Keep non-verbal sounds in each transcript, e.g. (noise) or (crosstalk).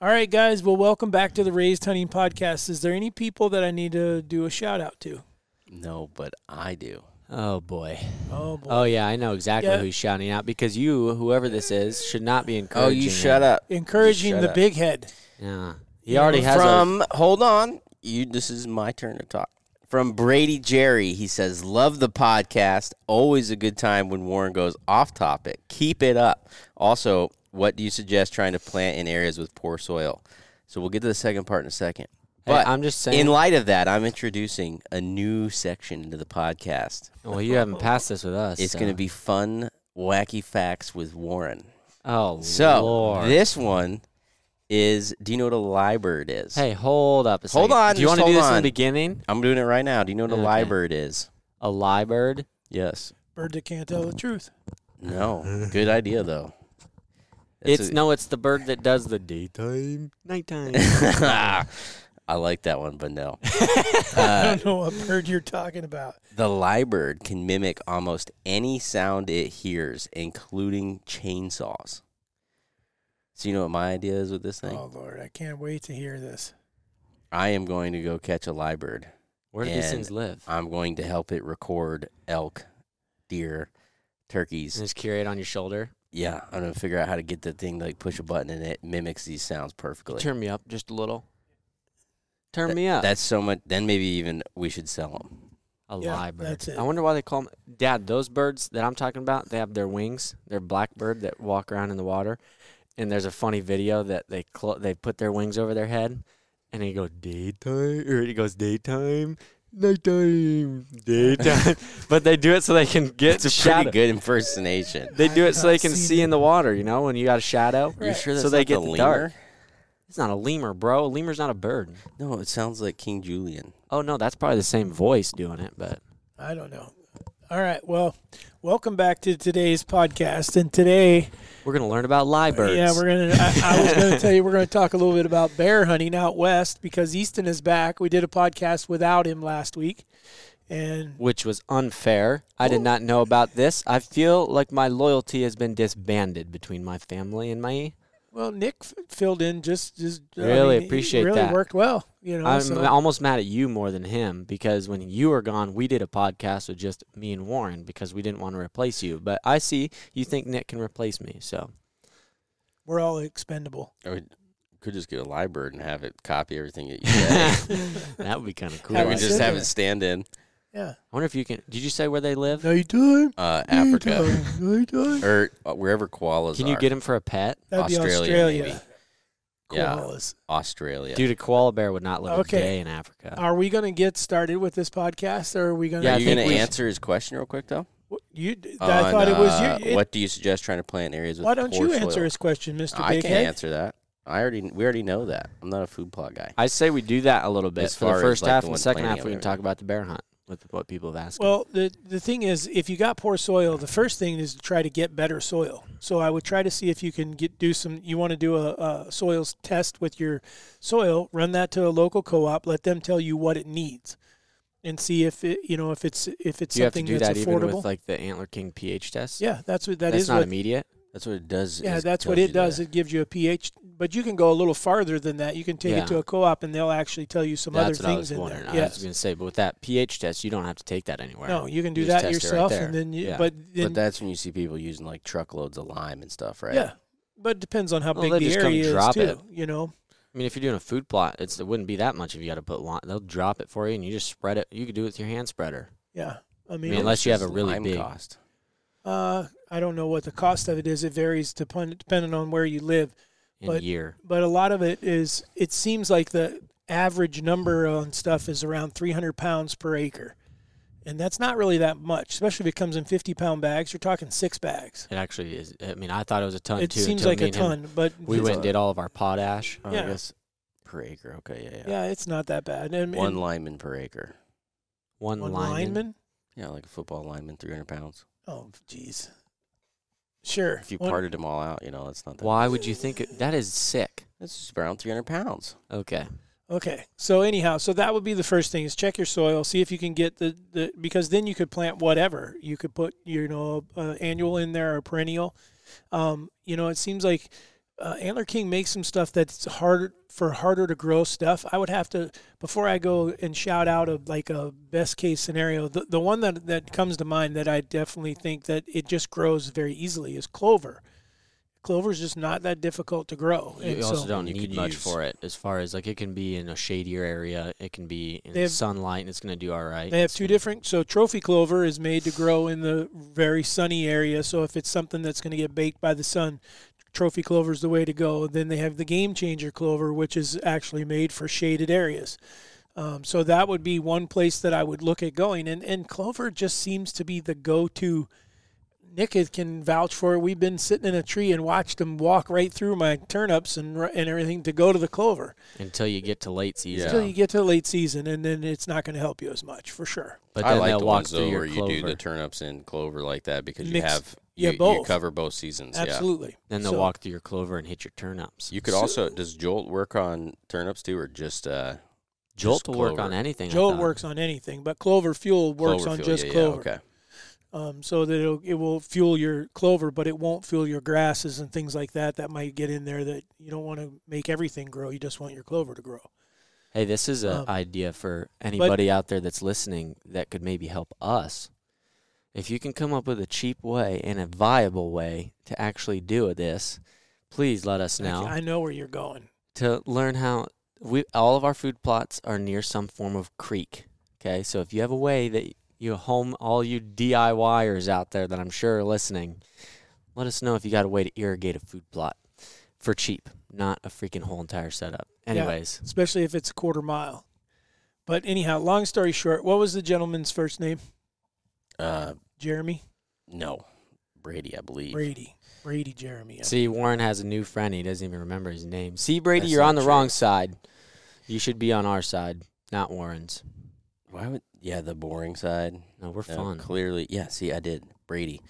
All right, guys. Well, welcome back to the Raised Hunting Podcast. Is there any people that I need to do a shout out to? No, but I do. Oh boy. Oh boy. Oh yeah, I know exactly Yeah. who's shouting out because you, whoever this is, should not be oh, encouraging. Oh, encouraging. you him. shut up. Encouraging Shut the up. big head. Yeah, he already has. a, From hold on, you. This is my turn to talk. From Brady Jerry, he says, "Love the podcast. Always a good time when Warren goes off topic. Keep it up." Also, what do you suggest trying to plant in areas with poor soil? So we'll get to the second part in a second. Hey, But I'm just saying. in light of that, I'm introducing a new section into the podcast. well, you haven't passed this with us. It's so. going to be fun, wacky facts with Warren. Oh So Lord. this one is. Do you know what a liebird is? Hey, hold up a second. Hold on, Do you want to do hold this in the beginning? I'm doing it right now. Do you know what a Okay. liebird is? A lie bird? Yes. Bird that can't tell the truth. No. Good idea though. That's It's a- no, it's the bird that does the daytime, nighttime. (laughs) I like that one, but no. (laughs) I Uh, don't know what bird you're talking about. the liebird can mimic almost any sound it hears, including chainsaws. So you know what my idea is with this thing? Oh Lord, I can't wait to hear this. I am going to go catch a liebird. Where do these things live? I'm going to help it record elk, deer, turkeys. And just carry it on your shoulder. Yeah, I'm gonna figure out how to get the thing to like push a button and it mimics these sounds perfectly. Turn me up just a little. Turn Th- me up. That's so much. Then maybe even we should sell them. A Yeah, lie bird. that's it. I wonder why they call them. Dad, those birds that I'm talking about, they have their wings. They're blackbird that walk around in the water. And there's a funny video that they clo- they put their wings over their head, and he goes daytime, or he goes daytime, nighttime, (laughs) daytime. but they do it so they can get It's a shadow. pretty good impersonation. They do I it so they can not see in the water. You know, when you got a shadow. Are you Right. sure So that's they not get the the dark. lemur? It's not a lemur, bro. A lemur's not a bird. No, it sounds like King Julien. Oh no, that's probably the same voice doing it, but I don't know. All right. Well, welcome back to today's podcast. And today, we're gonna learn about lie birds. yeah, we're gonna. I, I was gonna (laughs) tell you we're gonna talk a little bit about bear hunting out west because Easton is back. We did a podcast without him last week, and which was unfair. I did not know about this. I feel like my loyalty has been disbanded between my family and my. Well, Nick f- filled in just just I Really mean, he appreciate really that. worked well. You know, I'm so- almost mad at you more than him because when you were gone, we did a podcast with just me and Warren because we didn't want to replace you. But I see you think Nick can replace me, so we're all expendable. Or could just get a liebird and have it copy everything that you (laughs) say. that would be kind of cool. or Have we just have it stand in Yeah. I wonder if you can. Did you say where they live? Nighttime. uh, Africa Nighttime. Nighttime. or uh, wherever koalas Can you are. get him for a pet? That'd be Australia, Australia. maybe. Yeah. Koalas. Australia. Dude, a koala bear would not live Okay. a day in Africa. Are we going to get started with this podcast, or are we going to? Yeah, are I you think going to should- answer his question real quick though? You, I thought it On, was uh, you. it- what do you suggest trying to plant areas with why don't poor you answer soil? his question, Mister I Big can't Head? answer that. I already we already know that. I'm not a food plot guy. I say we do that a little bit As for the far as, first like, half the and one the second planning half. We of can talk about the bear hunt with what people have asked. Well, the the thing is, if you got poor soil, the first thing is to try to get better soil. So I would try to see if you can get do some. You want to do a, a soils test with your soil. Run that to a local co-op. Let them tell you what it needs, and see if it you know if it's if it's do you have to something do that's that affordable. even with like the Antler King pH test? yeah, that's what that that's is not what immediate. That's what it does. Yeah, that's what it does. that. It gives you a pH, but you can go a little farther than that. You can take Yeah. it to a co-op, and they'll actually tell you some That's other what I things was in wondering. there. I was going to say, but with that pH test, you don't have to take that anywhere. No, you can do You that test it right yourself, and then you. Yeah. But then, But that's when you see people using like truckloads of lime and stuff, right? yeah, but it depends on how Well, big the just come area is drop too. it. You know, I mean, if you're doing a food plot, it's, it wouldn't be that much if you got to put lime. They'll drop it for you, and you just spread it. You could do it with your hand spreader. yeah. I I mean, mean, unless you have a really lime big. cost. uh, I don't know what the cost of it is. It varies depend, depending on where you live. In But- year. But a lot of it is. It seems like the average number on stuff is around 300 pounds per acre, and that's not really that much. Especially if it comes in 50 pound bags. You're talking six bags. It actually is. I mean, I thought it was a ton It too. seems like a and him- ton, but We went and did all of our potash. Oh, Yeah. I guess per acre. Okay, yeah, yeah. Yeah, it's not that bad. And, One and lineman per acre. One, one lineman. lineman. Yeah, like a football lineman, 300 pounds. Oh, jeez. Sure. If you One- parted them all out, you know, that's not that. Why would you think it, that is sick? It's just around 300 pounds. Okay. Okay. So anyhow, so that would be the first thing is check your soil, see if you can get the, the because then you could plant whatever. You could put you know uh, annual in there or perennial. Um, you know, it seems like uh, Antler King makes some stuff that's hard for harder to grow stuff. I would have to before I go and shout out a like a best case scenario. The the one that that comes to mind that I definitely think that it just grows very easily is clover. Clover is just not that difficult to grow. You And also so- don't you need much use- for it, as far as like it can be in a shadier area. It can be in have- sunlight, and it's going to do all right. They have It's two gonna- different. So trophy clover is made to grow in the very sunny area. So if it's something that's going to get baked by the sun, trophy clover is the way to go. Then they have the game changer clover, which is actually made for shaded areas. Um, so that would be one place that I would look at going. And and clover just seems to be the go-to. Nick is- can vouch for it. We've been sitting in a tree and watched him walk right through my turnips and and everything to go to the clover until you get to late season. until you get to late season, and then it's not going to help you as much for sure. But I like the walk ones though your where clover. you do the turnips and clover like that because you Mix- have yeah, you, you both. cover both seasons. Yeah. Absolutely. then they'll So- walk through your clover and hit your turnips. You could So- also does Jolt work on turnips too, or just uh, Jolt just will work on anything. I Jolt works on anything, but clover fuel works on Cloverfield, just yeah, yeah, clover. okay. Um, so that it'll, it will fuel your clover, but it won't fuel your grasses and things like that. That might get in there. That you don't want to make everything grow. You just want your clover to grow. Hey, this is an Um, idea for anybody out there that's listening that could maybe help us. If you can come up with a cheap way and a viable way to actually do this, please let us know. I know where you're going. to learn how we all of our food plots are near some form of creek. Okay, so if you have a way that you home all you DIYers out there that I'm sure are listening, let us know if you got a way to irrigate a food plot for cheap, not a freaking whole entire setup. Anyways, especially if it's a quarter mile. But anyhow, long story short, what was the gentleman's first name? Uh, Jeremy no, Brady, I believe. Brady. Brady Jeremy. I see Warren has a new friend. He doesn't even remember his name. See Brady, That's you're on the true. wrong side. You should be on our side, not Warren's. Why would yeah the boring side? No, we're No, fun. clearly, yeah. See, I did Brady.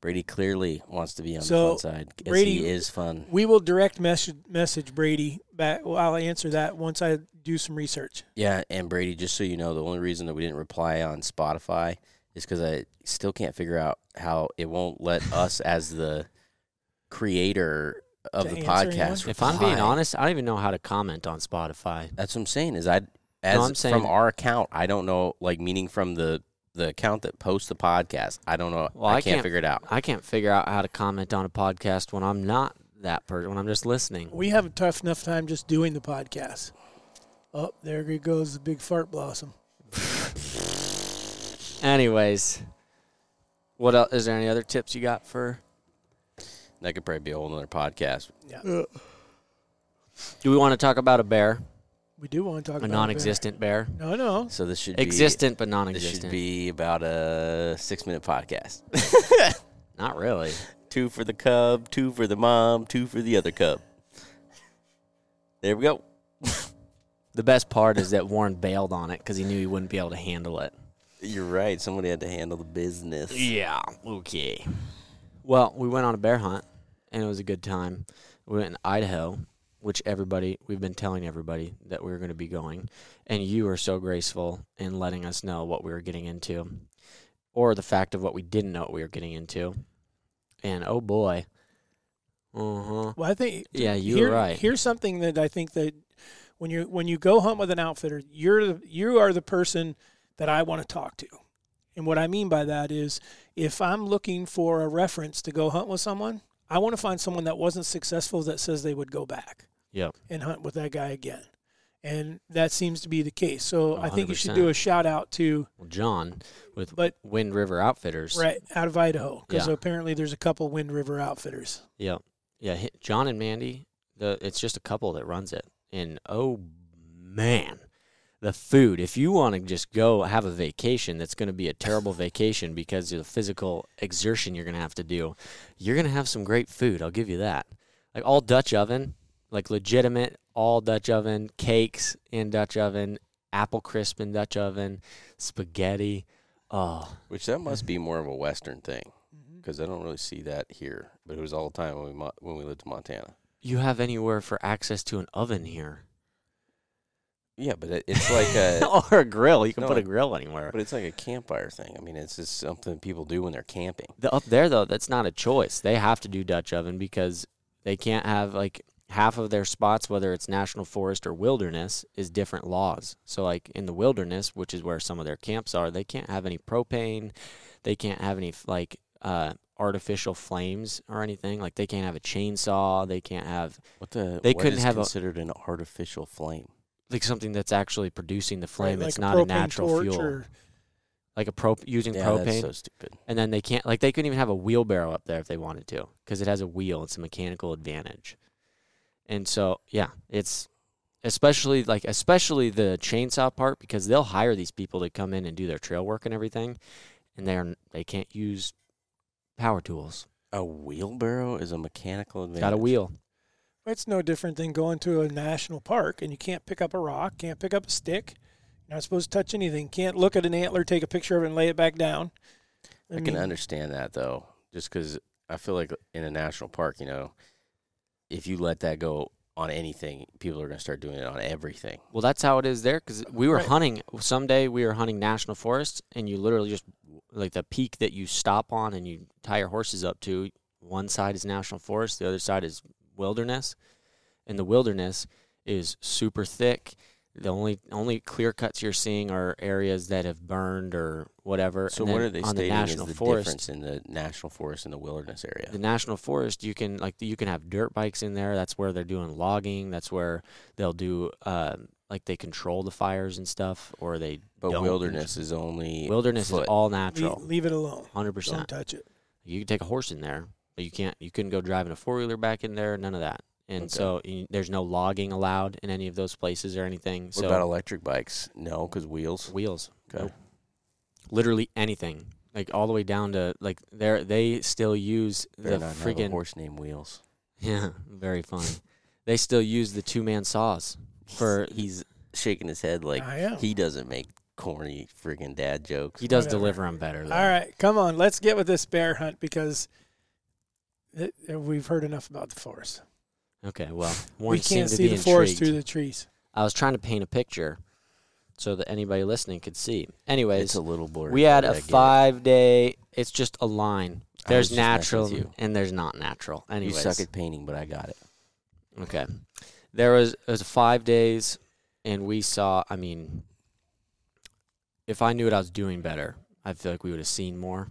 Brady clearly wants to be on So, the fun side. Brady- he is fun. We will direct message message Brady back. Well, I'll answer that once I do some research. Yeah, and Brady, just so you know, the only reason that we didn't reply on Spotify is because I still can't figure out how it won't let (laughs) us as the creator of To the answer anyone? podcast. If I'm being honest, I don't even know how to comment on Spotify. that's what I'm saying. Is I as I'm saying- from our account, I don't know, like meaning from the the account that posts the podcast. I don't know. Well, I, I can't, can't- figure it out. I can't figure out how to comment on a podcast when I'm not that person, when I'm just listening. We have a tough enough time just doing the podcast. Oh, there he goes, the big fart blossom. (laughs) Anyways, what else? Is there any other tips you got for? That could probably be a whole other podcast. Yeah, Do we want to talk about a bear, we do want to talk a about non-existent bear, bear. No, no. So this should be existent but non-existent? This should be about a six minute podcast. (laughs) Not really. two for the cub, two for the mom, two for the other cub. There we go. The best part is that Warren bailed on it because he knew he wouldn't be able to handle it. You're right. Somebody had to handle the business. Yeah. Okay. Well, we went on a bear hunt, and it was a good time. We went in Idaho, which everybody we've been telling everybody that we were going to be going, and you are so graceful in letting us know what we were getting into, or the fact of what we didn't know what we were getting into. And oh boy, uh huh. Well, I think Yeah, you here- right. Here's something that I think that when you when you go hunt with an outfitter, you're the, you are the person that I want to talk to. And what I mean by that is if I'm looking for a reference to go hunt with someone, I want to find someone that wasn't successful that says they would go back Yep. and hunt with that guy again. And that seems to be the case. So I think you should do a shout out to Well, John with But- Wind River Outfitters. right out of Idaho because Yeah. apparently there's a couple Wind River outfitters. Yeah, yeah. John and Mandy. The it's just a couple that runs it, and oh man, the food. If you want to just go have a vacation, that's going to be a terrible (laughs) vacation because of the physical exertion you're going to have to do. You're going to have some great food. I'll give you that. Like all Dutch oven, like legitimate all Dutch oven cakes in Dutch oven, apple crisp in Dutch oven, spaghetti. Oh, Which that must be more of a Western thing mm-hmm. because I don't really see that here. But it was all the time when we mo- when we lived in Montana. you have anywhere for access to an oven here. Yeah, but it, it's like a (laughs) or a grill. You can No, put a grill anywhere. but it's like a campfire thing. I mean, it's just something people do when they're camping. The, up there though, that's not a choice. They have to do Dutch oven because They can't have like half of their spots, whether it's national forest or wilderness, is different laws. So, like in the wilderness, which is where some of their camps are, they can't have any propane. They can't have any like uh, artificial flames or anything. Like they can't have a chainsaw. They can't have What the? They what couldn't is have a- considered an artificial flame. like something that's actually producing the flame. Right, it's like not a propane natural torch fuel. or- like a pro using Yeah, propane. that's so stupid. and then they can't like they couldn't even have a wheelbarrow up there if they wanted to because it has a wheel it's a mechanical advantage and so yeah it's especially like especially the chainsaw part because they'll hire these people to come in and do their trail work and everything and they're they can't use power tools A wheelbarrow is a mechanical advantage. got a wheel It's no different than going to a national park and you can't pick up a rock, can't pick up a stick. You're not supposed to touch anything. Can't look at an antler, take a picture of it, and lay it back down. I, can understand that though, just because I feel like in a national park, you know, if you let that go on anything, people are going to start doing it on everything. well that's how it is there because we were Right. hunting someday we were hunting national forest and you literally just like the peak that you stop on and you tie your horses up to one side is national forest the other side is wilderness and the wilderness is super thick the only only clear cuts you're seeing are areas that have burned or whatever So and what are they on the stating national is the forest difference in the national forest and the wilderness area? the national forest you can like you can have dirt bikes in there that's where they're doing logging that's where they'll do uh, like they control the fires and stuff or they But don't. wilderness is only wilderness foot. is all leave, natural leave it alone. 100% Don't touch it. you can take a horse in there but you can't you couldn't go driving a four-wheeler back in there none of that and Okay. so you, there's no logging allowed in any of those places or anything What so about electric bikes? No, because wheels. wheels Okay. Nope. literally anything like all the way down to like they they still use Better the not have a freaking horse named Wheels. (laughs) Yeah, very funny. they still use the two man saws for (laughs) He's shaking his head like he doesn't make corny freaking dad jokes. he does Whatever. deliver them better. Though. All right, come on. Let's get with this bear hunt because it, we've heard enough about the forest. Okay. Well, (laughs) we can't see be the forest through the trees. I was trying to paint a picture so that anybody listening could see. Anyways, It's a little blurry. we had but a I get it. five day. It's just a line. There's just messing with natural you. and there's not natural. You Anyways, suck at painting, but I got it. Okay. There was it was five days, and we saw. I mean, if I knew what I was doing better, I feel like we would have seen more,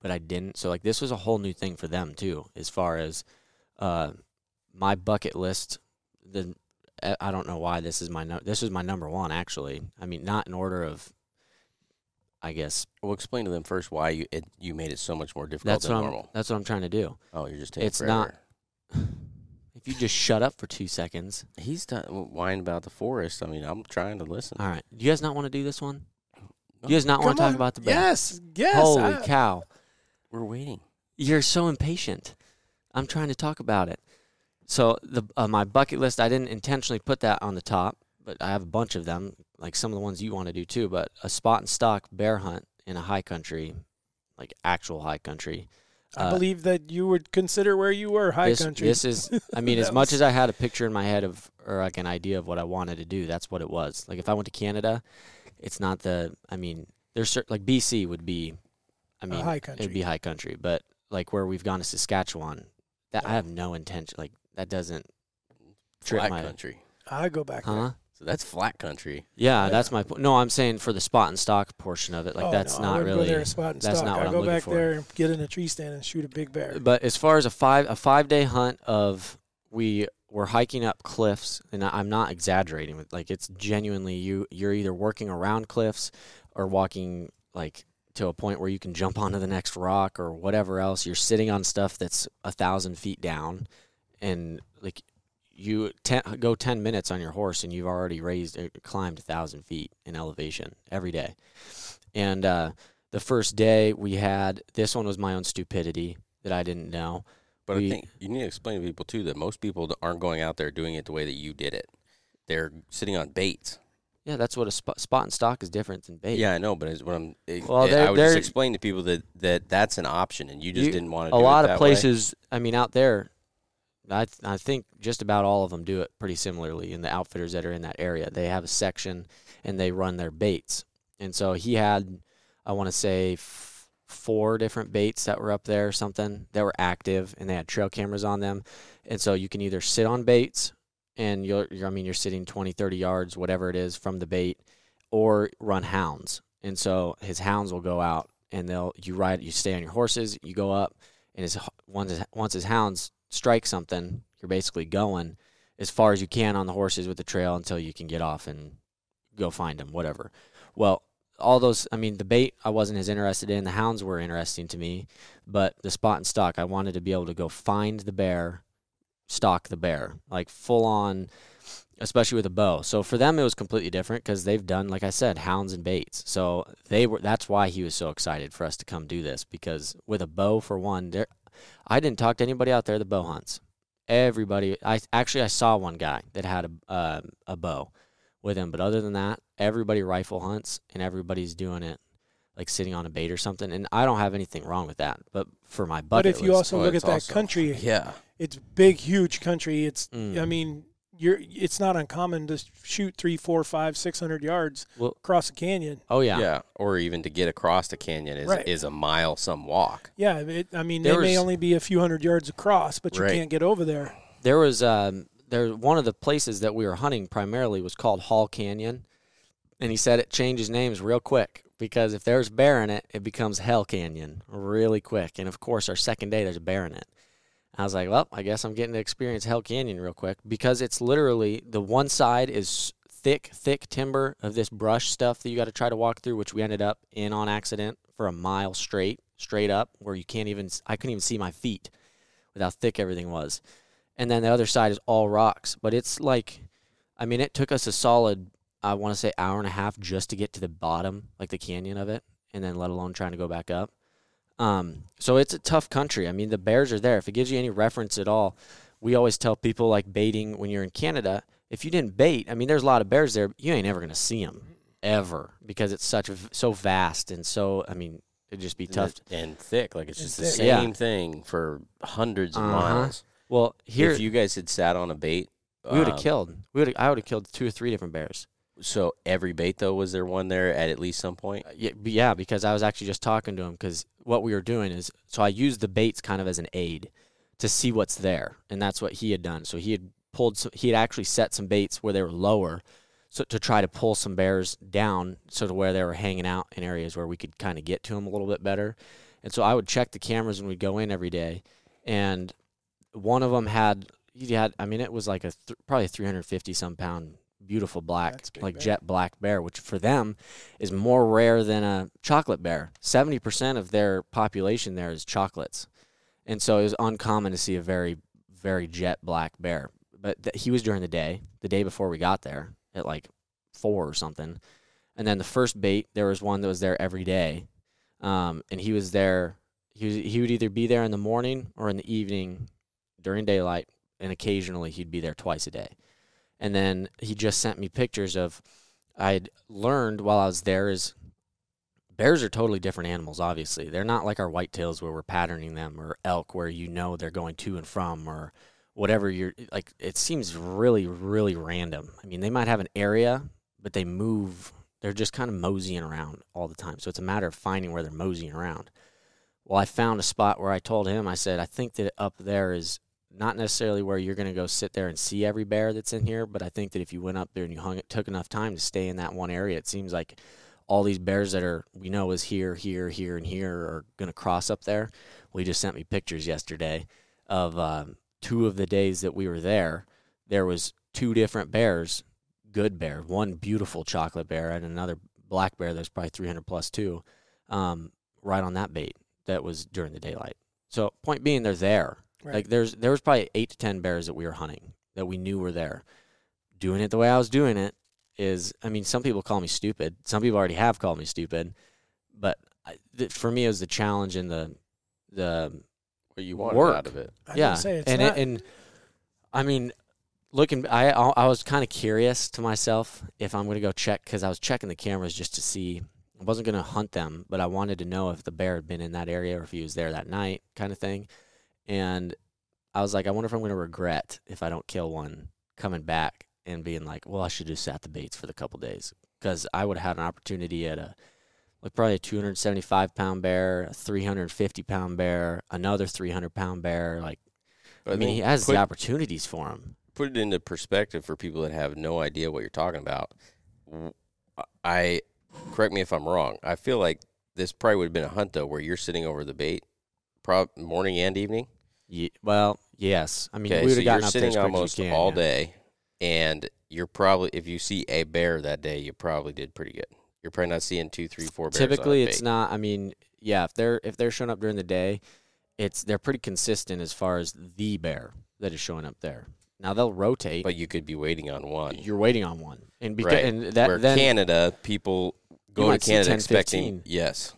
but I didn't. So like this was a whole new thing for them too, as far as uh, my bucket list. The I don't know why this is my no, this is my number one actually. I mean, not in order of. I guess Well, explain to them first why you it, you made it so much more difficult that's than what I'm. normal. That's what I'm trying to do. Oh, you're just taking It's not- (sighs) If you just shut up for two seconds. He's done whining about the forest. I mean, I'm trying to listen. All right. Do you guys not want to do this one? No, You guys not want to talk about the bear? Yes, yes. Holy I- cow. We're waiting. You're so impatient. I'm trying to talk about it. So the uh, my bucket list, I didn't intentionally put that on the top, but I have a bunch of them, like some of the ones you want to do too. But a spot and stalk bear hunt in a high country, like actual high country. I Uh, believe that you would consider where you were high this, country. This is, I (laughs) mean, as much as I had a picture in my head of, or like an idea of what I wanted to do, that's what it was. Like if I went to Canada, it's not the, I mean, there's certain, like BC would be, I mean, high it'd be high country, but like where we've gone to Saskatchewan, that I have no intention, like that doesn't, Trip Flat my- country. I go back huh? there. So that's flat country. Yeah, Yeah. that's my point. No, I'm saying for the spot and stalk portion of it, like Oh, that's no, I not wouldn't really. Go there and spot and that's stock. not what I I'm go looking back for. there and get in a tree stand and shoot a big bear. But as far as a five a five day hunt of we were hiking up cliffs, and I- I'm not exaggerating. With like it's genuinely you you're either working around cliffs or walking like to a point where you can jump onto the next rock or whatever else. You're sitting on stuff that's a thousand feet down, and like you ten, go ten minutes on your horse and you've already raised uh, climbed a thousand feet in elevation every day. And uh, the first day we had this one was my own stupidity that I didn't know. But We- I think you need to explain to people too that most people aren't going out there doing it the way that you did it. They're sitting on baits. Yeah, that's what a spot, spot and stalk is different than bait. Yeah, I know, but it's what I'm. It, Well, I would just explain to people that, that that's an option, and you just You- didn't want to. a do lot it of that way. places. I mean, out there, I th- I think just about all of them do it pretty similarly. In the outfitters that are in that area, they have a section and they run their baits. And so he had, I want to say, f- four different baits that were up there or something that were active and they had trail cameras on them. And so you can either sit on baits and you're, you're I mean you're sitting 20 30 yards whatever it is from the bait or run hounds. And so his hounds will go out and they'll you ride you stay on your horses, you go up and his once his, once his hounds strike something, you're basically going as far as you can on the horses with the trail until you can get off and go find them, whatever. Well, all those, I mean, the bait I wasn't as interested in. The hounds were interesting to me, but the spot and stalk, I wanted to be able to go find the bear, stalk the bear, like full on, especially with a bow. So for them, it was completely different because they've done, like I said, hounds and baits. So they were. That's why he was so excited for us to come do this because with a bow, for one, I didn't talk to anybody out there that bow hunts. Everybody, I actually I saw one guy that had a uh, a bow with him, but other than that, everybody rifle hunts and everybody's doing it like sitting on a bait or something. And I don't have anything wrong with that. But for my bucket, But if you list- also Oh, look at that also- country, Yeah. it's big, huge country. It's Mm. I mean, you're it's not uncommon to shoot three, four, five, six hundred yards Well- across a canyon. oh yeah, yeah, Or even to get across the canyon is Right. is a mile some walk. Yeah, it, I mean, There they may only be a few hundred yards across, but you Right. can't get over there. there was um there one of the places that we were hunting primarily was called Hall Canyon, and he said it changes names real quick because if there's bear in it, it becomes Hell Canyon really quick. And of course, our second day there's a bear in it. I was like, well, I guess I'm getting to experience Hell Canyon real quick because it's literally the one side is thick, thick timber of this brush stuff that you got to try to walk through, which we ended up in on accident for a mile straight, straight up, where you can't even, I couldn't even see my feet with how thick everything was. And then the other side is all rocks, but it's like, I mean, it took us a solid, I want to say, hour and a half just to get to the bottom, like the canyon of it, and then let alone trying to go back up. Um, so it's a tough country. I mean, the bears are there. If it gives you any reference at all, we always tell people like baiting when you're in Canada. If you didn't bait, I mean, there's a lot of bears there. You ain't ever gonna see them ever because it's such a, so vast and so. I mean, it'd just be tough. and, and thick. Like it's And just the thick. Yeah. same thing for hundreds of Uh-huh. miles. Well, here if you guys had sat on a bait, we would have um, killed. We would. I would have killed two or three different bears. So every bait though, was there one there at at least some point? Uh, Yeah, because I was actually just talking to him because what we were doing is so I used the baits kind of as an aid to see what's there, and that's what he had done. So he had pulled, he had actually set some baits where they were lower, so to try to pull some bears down, so to where they were hanging out in areas where we could kind of get to them a little bit better. And so I would check the cameras when we'd go in every day, and one of them had he had I mean it was like a th- probably a 350 some pound beautiful black That's a big like bear. jet black bear, which for them is more rare than a chocolate bear. Seventy percent of their population there is chocolates, and so it was uncommon to see a very, very jet black bear. But th- he was during the day, the day before we got there at like four or something, and then the first bait there was one that was there every day, um, and he was there. He was, he would either be there in the morning or in the evening during daylight, and occasionally he'd be there twice a day. And then he just sent me pictures of I'd learned while I was there is bears are totally different animals obviously. They're not like our whitetails where we're patterning them or elk where you know they're going to and from or whatever you're like it seems really really random. I mean they might have an area but they move they're just kind of moseying around all the time. So it's a matter of finding where they're moseying around. Well i found a spot where i told him i said i think that up there is not necessarily where you're going to go sit there and see every bear that's in here but i think that if you went up there and you hung it took enough time to stay in that one area it seems like all these bears that are we know is here, here, here, and here are going to cross up there. He just sent me pictures yesterday of um, two of the days that we were there. There was two different bears, good bear, one beautiful chocolate bear, and another black bear that's probably 300 two, um, right on that bait that was during the daylight. So point being, they're there. Right. Like there's there was probably eight to ten bears that we were hunting that we knew were there. Doing it the way I was doing it is I mean, some people call me stupid. Some people already have called me stupid, but I, th- for me, it was the challenge and the the What you wanted Work. out of it? I yeah. say it's and not, it, and I mean, looking, I I I was kind of curious to myself if I'm gonna go check because I was checking the cameras just to see. I wasn't gonna hunt them, but I wanted to know if the bear had been in that area or if he was there that night, kind of thing. And I was like, I wonder if I'm gonna regret if I don't kill one coming back and being like, well, I should just sat the baits for the couple days because I would have had an opportunity at a like probably a 275 pound bear, a 350 pound bear, another 300 pound bear. Like, But I mean, he has put, the opportunities for him. put it into perspective for people that have no idea what you're talking about. I correct me if I'm wrong. I feel like this probably would have been a hunt though, where you're sitting over the bait, prob morning and evening. Ye- well, yes. I mean, Okay, we would so have you're gotten up there sitting as quick as we almost can, all yeah. day, and you're probably if you see a bear that day, you probably did pretty good. You're probably not seeing two, three, four bears. Typically, it's not. I mean, yeah, if they're if they're showing up during the day, it's they're pretty consistent as far as the bear that is showing up there. Now they'll rotate, but you could be waiting on one. you're waiting on one, and because Right. and that Where then Canada people go to might see Canada 10, expecting 15. yes,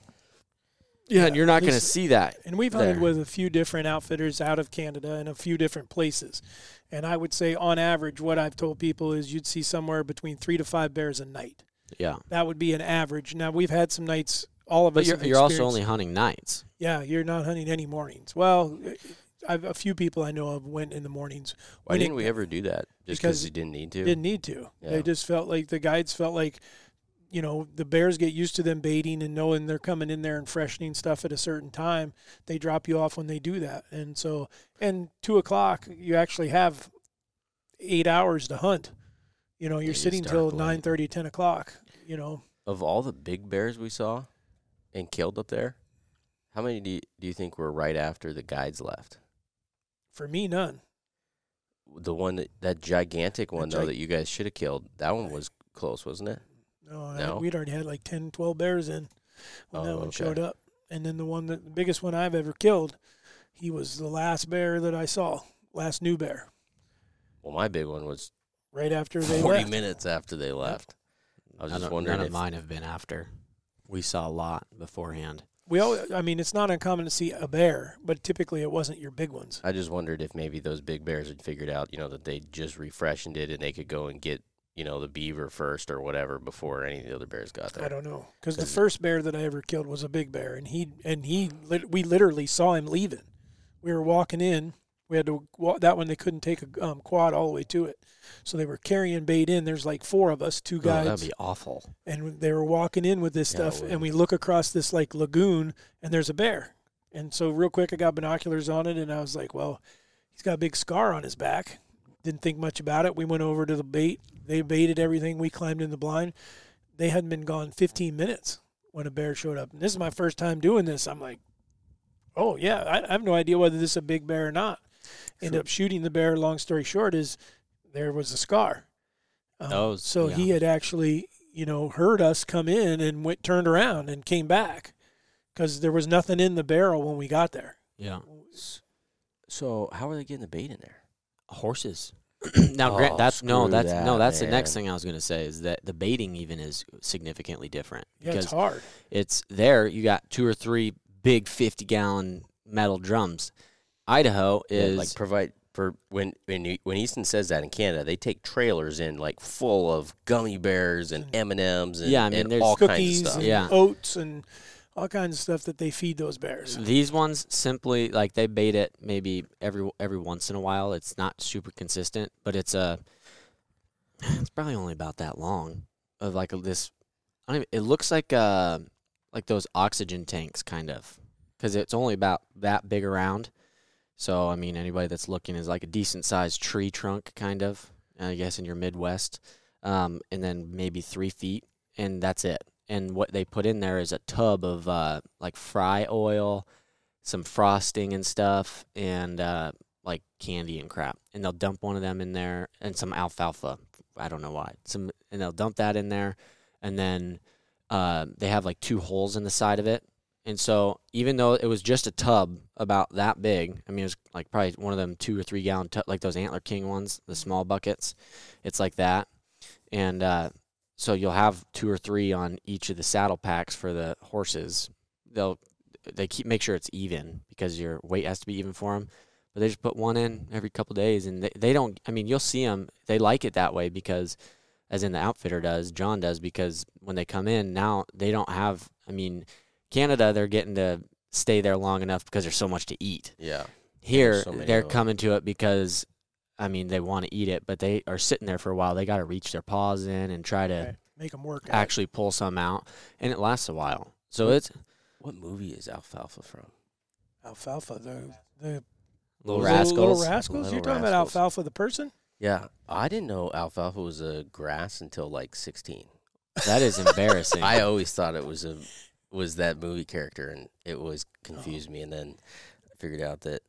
yeah, Yeah, and you're not going to see that. And we've hunted there. with a few different outfitters out of Canada and a few different places. And I would say, on average, what I've told people is you'd see somewhere between three to five bears a night. Yeah, That would be an average. Now we've had some nights. All of but us. you're have you're also only hunting nights. Yeah, you're not hunting any mornings. Well, I've a few people I know of went in the mornings. why didn't we ever do that? Just Because because you didn't need to. Didn't need to. Yeah. They just felt like the guides felt like, you know, the bears get used to them baiting and knowing they're coming in there and freshening stuff at a certain time. They drop you off when they do that, and so and two o'clock you actually have eight hours to hunt. You know, you're you sitting till nine thirty, ten o'clock. You know, Of all the big bears we saw and killed up there, how many do you, do you think were right after the guides left? for me, none. The one that that gigantic one though that you guys should have killed. That one was close, wasn't it? No, I- No? we'd already had like 10, 12 bears in when that oh, one okay. showed up. And then the one that the biggest one I've ever killed, he was the last bear that I saw, last new bear, Well, my big one was right after they forty left. minutes after they left. I was none just of, wondering none if of mine have been after. We saw a lot beforehand. We all, I mean, it's not uncommon to see a bear, but typically it wasn't your big ones. I just wondered if maybe those big bears had figured out, you know, that they just refreshened it and they could go and get, you know, the beaver first or whatever before any of the other bears got there. I don't know because the first bear that I ever killed was a big bear, and he and he we literally saw him leaving. We were walking in. We had to walk that one. They couldn't take a um, quad all the way to it, so they were carrying bait in. There's like four of us, two guys, that'd be awful. and they were walking in with this Yeah, stuff. and we look across this like lagoon, and there's a bear. And so real quick, I got binoculars on it, and I was like, "Well, he's got a big scar on his back." Didn't think much about it. We went over to the bait. They baited everything. We climbed in the blind. They hadn't been gone 15 minutes when a bear showed up. And this is my first time doing this. I'm like, "Oh yeah, I, I have no idea whether this is a big bear or not." Ended Sure. up shooting the bear. Long story short is, there was a scar. Um, Oh, so yeah. he had actually, you know, heard us come in and went turned around and came back because there was nothing in the barrel when we got there. Yeah, So how are they getting the bait in there? Horses. (clears throat) now, Oh, Grant, that's no, screw that's no, that, that's the next thing I was going to say is that the baiting even is significantly different Yeah, because it's hard. it's there. You got two or three big fifty gallon metal drums. Idaho Yeah, is like provide for when when you, when Easton says that in Canada, they take trailers in like full of gummy bears and M and M's and, Yeah, I mean, and there's all Cookies kinds of stuff. and Yeah. oats and all kinds of stuff that they feed those bears. These ones simply like they bait it maybe every every once in a while. It's not super consistent, but it's a it's probably only about that long of like this. I don't even, it looks like uh like those oxygen tanks kind of because it's only about that big around. So I mean, anybody that's looking is like a decent sized tree trunk kind of. I guess in your Midwest, um, and then maybe three feet, and that's it and what they put in there is a tub of uh, like fry oil, some frosting and stuff, and uh, like candy and crap. And they'll dump one of them in there, and some alfalfa. I don't know why. Some, and they'll dump that in there, and then uh, they have like two holes in the side of it. And so even though it was just a tub about that big, I mean it was like probably one of them two or three gallon tub, like those Antler King ones, the small buckets. It's like that, and uh, so you'll have two or three on each of the saddle packs for the horses. They'll they keep make sure it's even because your weight has to be even for them. But they just put one in every couple days, and they, they don't. I mean, you'll see them. They like it that way because, as in the outfitter does, John does because when they come in now they don't have. I mean, Canada they're getting to stay there long enough because there's so much to eat. Yeah. Here so they're coming to it because I mean they want to eat it, but they are sitting there for a while. They got to reach their paws in and try to Right. make them work. out. actually pull some out, and it lasts a while. So it's What movie is Alfalfa from? alfalfa. The the little Little rascals. Little rascals. Little You're talking about alfalfa the person? Yeah, I didn't know alfalfa was a grass until like 16. That is embarrassing. (laughs) I always thought it was a was that movie character, and it always confused me. And then I figured out that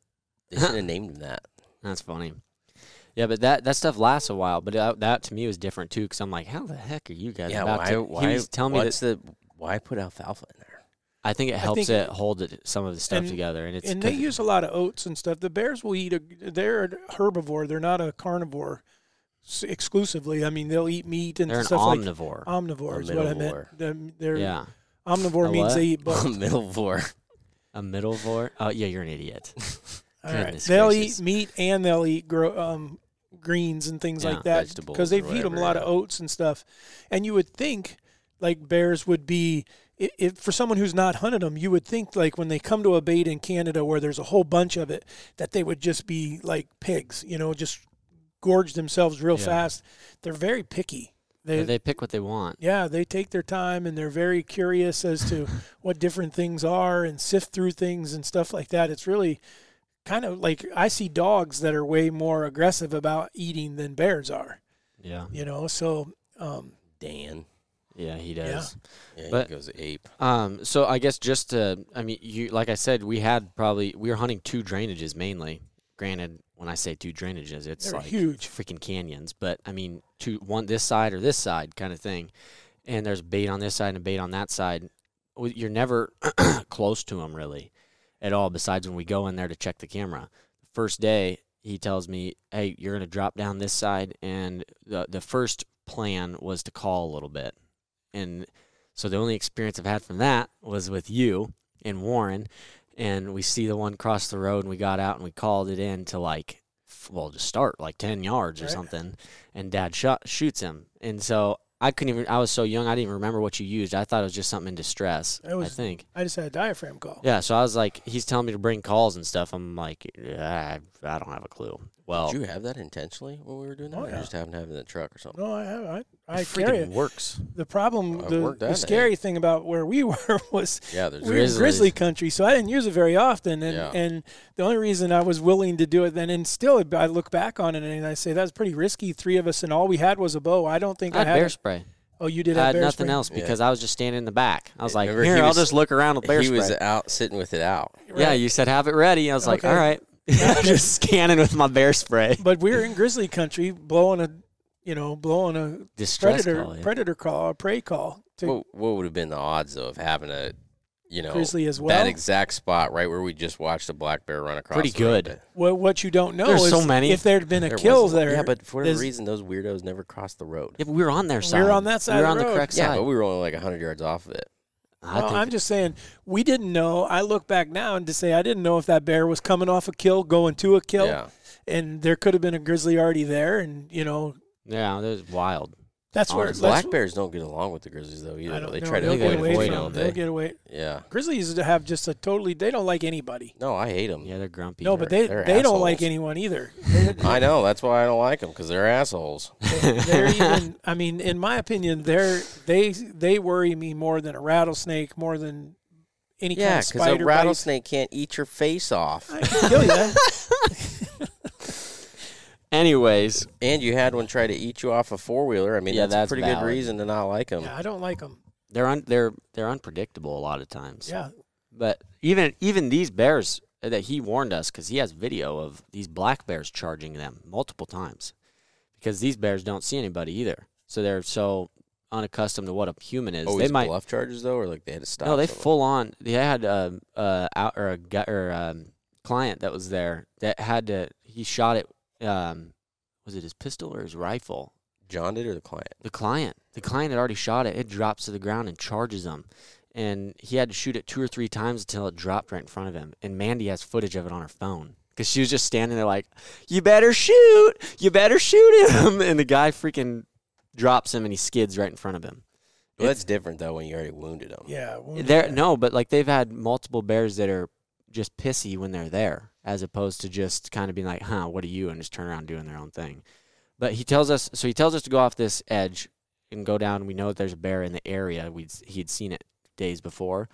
they (laughs) should have named him that. That's funny. Yeah, but that, that stuff lasts a while. But that, that to me was different too, because I'm like, how the heck are you guys Yeah, about why? to? why he was telling me that what's the why put alfalfa in there? I think it helps think it it- hold it, some of the stuff and- together, and it's and they use a lot of oats and stuff. The bears will eat a. They're a herbivore. They're not a carnivore exclusively. I mean, they'll eat meat and they're an stuff like omnivore. omnivore. A Is what I middlivore. meant. Them- They're yeah, omnivore A means what? they eat (laughs) both. Middlevore. a middlevore. Oh yeah, you're an idiot. (laughs) All right. They'll gracious. eat meat and they'll eat gro- um, greens and things Yeah. like that because they feed them a lot of oats and stuff. And you would think like bears would be. i- If for someone who's not hunted them, you would think like when they come to a bait in Canada where there's a whole bunch of it, that they would just be like pigs, you know, just gorge themselves real Yeah. fast. They're very picky. They, Yeah, they pick what they want. yeah, they take their time and they're very curious as to (laughs) what different things are and sift through things and stuff like that. It's really kind of like I see dogs that are way more aggressive about eating than bears are, Yeah, you know. So, um, Dan. yeah, he does. Yeah, But- he goes ape. Um, so I guess just to, I mean, you like I said, we had probably we were hunting two drainages mainly. Granted, when I say two drainages, it's They're like huge. freaking canyons. But I mean, two one this side or this side kind of thing. And there's bait on this side and bait on that side. You're never (clears throat) close to them really, at all. Besides when we go in there to check the camera. First day, he tells me, "Hey, you're gonna drop down this side," and the the first plan was to call a little bit, and so the only experience I've had from that was with you and Warren, and we see the one cross the road, and we got out and we called it in to like, well, to start like ten yards or Right. something, and Dad shot shoots him, and so I couldn't even. I was so young, I didn't even remember what you used. I thought it was just something in distress. It was- I think. I just had a diaphragm call. Yeah, so I was like, he's telling me to bring calls and stuff. I'm like, yeah, I, I don't have a clue. Well, Did you have that intentionally when we were doing that? Oh, or you just happened to have it in the truck or something? No, I have. I, I it carry freaking it. works. The problem, I the, the that day. scary thing about where we (laughs) were was Yeah, there's we were in Grizzlies. grizzly country, so I didn't use it very often. And Yeah. and the only reason I was willing to do it then, and still I look back on it and I say that's pretty risky. Three of us, and all we had was a bow. I don't think I I, had had. bear a- spray. oh, you did I had bear nothing spray? else Yeah. because I was just standing in the back. I was like, Remember, here, he I'll was- just look around with bear he spray. was out sitting with it out. Yeah, you said have it ready. I was like, all (laughs) right. just scanning with my bear spray. But we were in grizzly country, blowing a, you know, blowing a Distress predator call. yeah. predator call, a prey call to What, what would have been the odds though of having a, you know, grizzly as well. that exact spot right where we just watched a black bear run across? Pretty the road? good. Well, what you don't know There's is so many. if there had been a There kill was a there. Yeah, but for whatever there's- reason, those weirdos never crossed the road. Yeah, but we were on their side. We side. were on that side We were of on the the road. correct Yeah, side. but we were only like hundred yards off of it. I well, think I'm just saying we didn't know. I look back now and to say I didn't know if that bear was coming off a kill, going to a kill, Yeah, and there could have been a grizzly already there, and you know yeah, that was wild. that's where Honestly. that's black bears don't get along with the grizzlies though I either. don't They know. try to They'll get away avoid from them, them. they- They'll get away. Yeah. Grizzlies have just a totally. They don't like anybody. No, I hate them. Yeah, they're grumpy. No, but they they're they don't like anyone either. (laughs) I know. That's why I don't like them because they're assholes. (laughs) they're even. I mean, in my opinion, they're they they worry me more than a rattlesnake, more than any kind of spider. Yeah, of because spider a bite. rattlesnake can't eat your face off. I can kill you. (laughs) Anyways, And you had one try to eat you off a four wheeler. I mean, Yeah, that's, that's a pretty good reason to not like them. yeah, I don't like them. they're un- they're they're unpredictable a lot of times. Yeah, But even even these bears that he warned us because he has video of these black bears charging them multiple times because these bears don't see anybody either. So they're so unaccustomed to what a human is. Always they might bluff charges though, or like they had to stop. no, they someone? full on. They had a uh out or a guy or um client that was there that had to. He shot it. Um, was it his pistol or his rifle? John did or the client. The client. The client had already shot it. It drops to the ground and charges him. And he had to shoot it two or three times until it dropped right in front of him. And Mandy has footage of it on her phone. Because she was just standing there like, you better shoot. You better shoot him. (laughs) And the guy freaking drops him and he skids right in front of him. Well, that's different though when you already wounded them. yeah. wounded There, bear. no, but like they've had multiple bears that are just pissy when they're there, as opposed to just kind of being like, "Huh, what are you?" and just turn around doing their own thing. But he tells us, so he tells us to go off this edge, and go down. We know that there's a bear in the area. We'd, he'd seen it days before.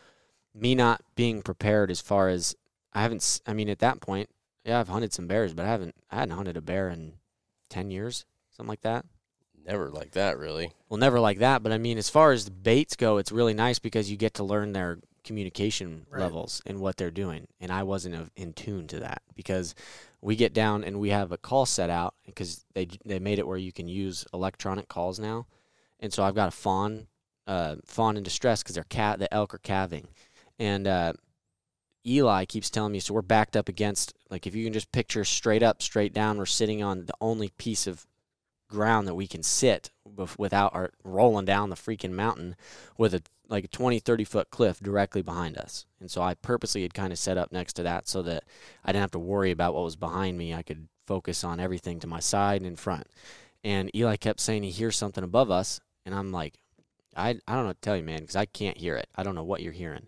Me not being prepared as far as I haven't. I mean, at that point, yeah, I've hunted some bears, but I haven't. I hadn't hunted a bear in ten years, something like that. Never like that, really. Well, never like that, but I mean, as far as the baits go, it's really nice because you get to learn their communication Right. levels and what they're doing. And I wasn't in tune to that because we get down and we have a call set out because they they made it where you can use electronic calls now. And so I've got a fawn, uh, fawn in distress because they're cat the elk are calving, and uh, Eli keeps telling me so we're backed up against like if you can just picture straight up, straight down, we're sitting on the only piece of ground that we can sit without our rolling down the freaking mountain with a like a 20 30 foot cliff directly behind us. And so i purposely had kind of set up next to that so that i didn't have to worry about what was behind me. I could focus on everything to my side and in front. And eli kept saying he hears something above us? And i'm like i, I don't know what to tell you man because i can't hear it. I don't know what you're hearing.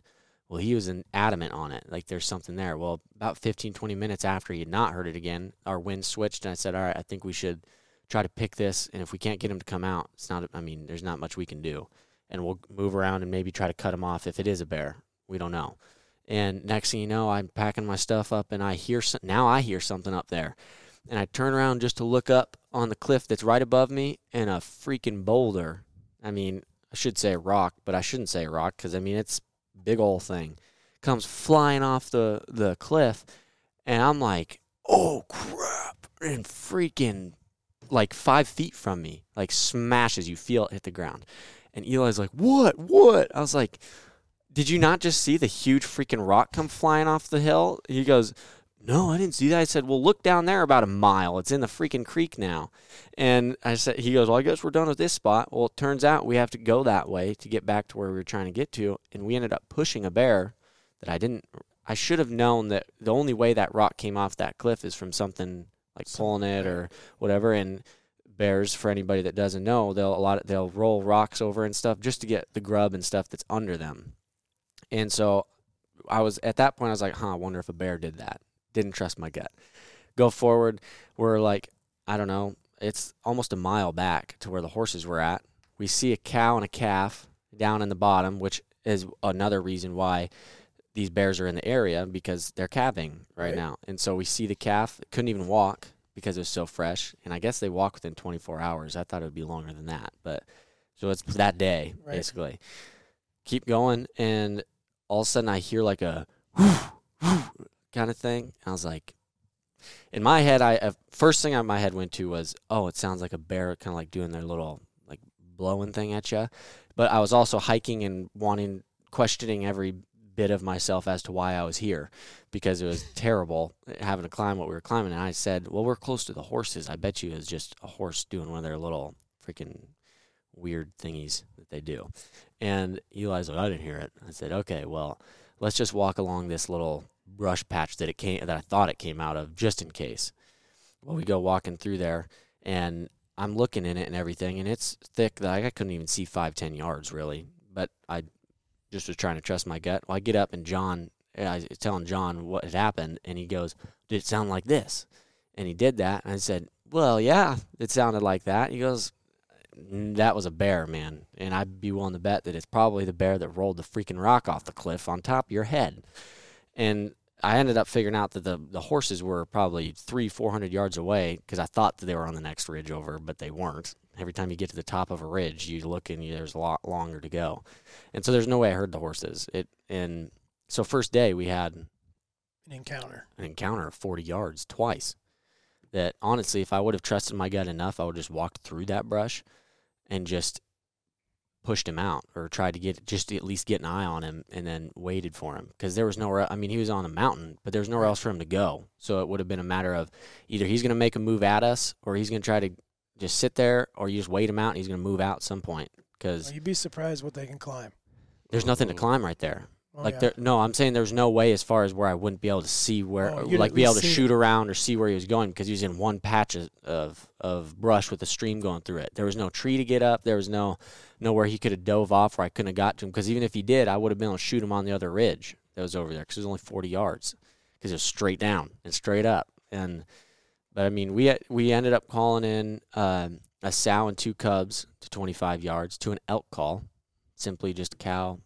Well he was an adamant on it like there's something there. Well about 15 20 minutes after he had not heard it again our wind switched and i said all right i think we should try to pick this and if we can't get him to come out it's not i mean there's not much we can do. And we'll move around and maybe try to cut him off if it is a bear. We don't know. And next thing you know i'm packing my stuff up and i hear some, now i hear something up there. And i turn around just to look up on the cliff that's right above me and a freaking boulder. I mean i should say rock but i shouldn't say rock because i mean it's big old thing. Comes flying off the the cliff and i'm like oh crap and freaking like five feet from me, like smashes. You feel it hit the ground. And Eli's like, What? What? I was like, Did you not just see the huge freaking rock come flying off the hill? He goes, No, I didn't see that. I said, Well, look down there about a mile. It's in the freaking creek now. And I said, He goes, Well, I guess we're done with this spot. Well, it turns out we have to go that way to get back to where we were trying to get to. And we ended up pushing a bear that I didn't, I should have known that the only way that rock came off that cliff is from something like pulling it or whatever. And bears, for anybody that doesn't know, they'll a lot of, they'll roll rocks over and stuff just to get the grub and stuff that's under them. And so I was at that point I was like, huh, I wonder if a bear did that. Didn't trust my gut. Go forward, we're like, I don't know, it's almost a mile back to where the horses were at. We see a cow and a calf down in the bottom, which is another reason why these bears are in the area because they're calving right, Right. now. And so we see the calf couldn't even walk because it was so fresh. And I guess they walk within 24 hours. I thought it would be longer than that, but so it's that day Right. basically. Keep going, and all of a sudden I hear like a (laughs) kind of thing. I was like, in my head, I uh, first thing on my head went to was, oh, it sounds like a bear, kind of like doing their little like blowing thing at you. But I was also hiking and wanting, questioning every bit of myself as to why I was here because it was terrible having to climb what we were climbing. And I said, well, we're close to the horses. I bet you it's just a horse doing one of their little freaking weird thingies that they do. And Eli's like, I didn't hear it. I said, okay, well, let's just walk along this little brush patch that it came that I thought it came out of, just in case. Well, we go walking through there, and I'm looking in it and everything, and it's thick that I couldn't even see five, ten yards really. But I just was trying to trust my gut. Well, I get up and John, I was telling John what had happened, and he goes, "Did it sound like this?" And he did that, and I said, "Well, yeah, it sounded like that." He goes, "Mm, "That was a bear, man," and I'd be willing to bet that it's probably the bear that rolled the freaking rock off the cliff on top of your head. And I ended up figuring out that the the horses were probably three, four hundred yards away because I thought that they were on the next ridge over, but they weren't. Every time you get to the top of a ridge, you look and you, there's a lot longer to go, and so there's no way I heard the horses. It and so first day we had An encounter. an encounter of 40 yards twice. That honestly, if I would have trusted my gut enough, I would have just walked through that brush and just pushed him out or tried to get just to at least get an eye on him and then waited for him because there was nowhere. I mean, he was on a mountain, but there was nowhere else for him to go. So it would have been a matter of either he's going to make a move at us or he's going to try to just sit there or you just wait him out and he's going to move out at some point because Well, you'd be surprised what they can climb. there's nothing to climb right there. Oh, like yeah. there, no, I'm saying there's no way as far as where I wouldn't be able to see where, Oh, like be able to shoot it. around or see where he was going because he was in one patch of, of of brush with a stream going through it. There was no tree to get up. There was no nowhere he could have dove off where I couldn't have got to him because even if he did, I would have been able to shoot him on the other ridge that was over there because it was only 40 yards because it was straight down and straight up and. But I mean, we we ended up calling in um, a sow and two cubs to 25 yards to an elk call, simply just a cow,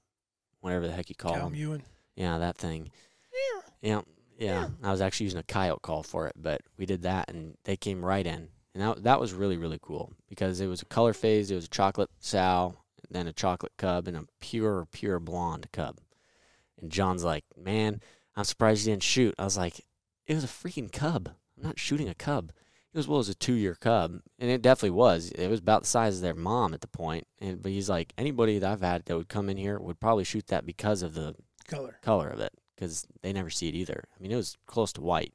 whatever the heck you call Cal them. Yeah, that thing. Yeah, yeah. I was actually using a coyote call for it, but we did that, and they came right in, and that that was really really cool because it was a color phase. It was a chocolate sow, then a chocolate cub, and a pure pure blonde cub. And John's like, "Man, I'm surprised you didn't shoot." I was like, "It was a freaking cub. I'm not shooting a cub." Goes, "Well, it was a two year cub, and it definitely was. It was about the size of their mom at the point." And but he's like, anybody that I've had that would come in here would probably shoot that because of the Color. color of it because they never see it either. I mean, it was close to white,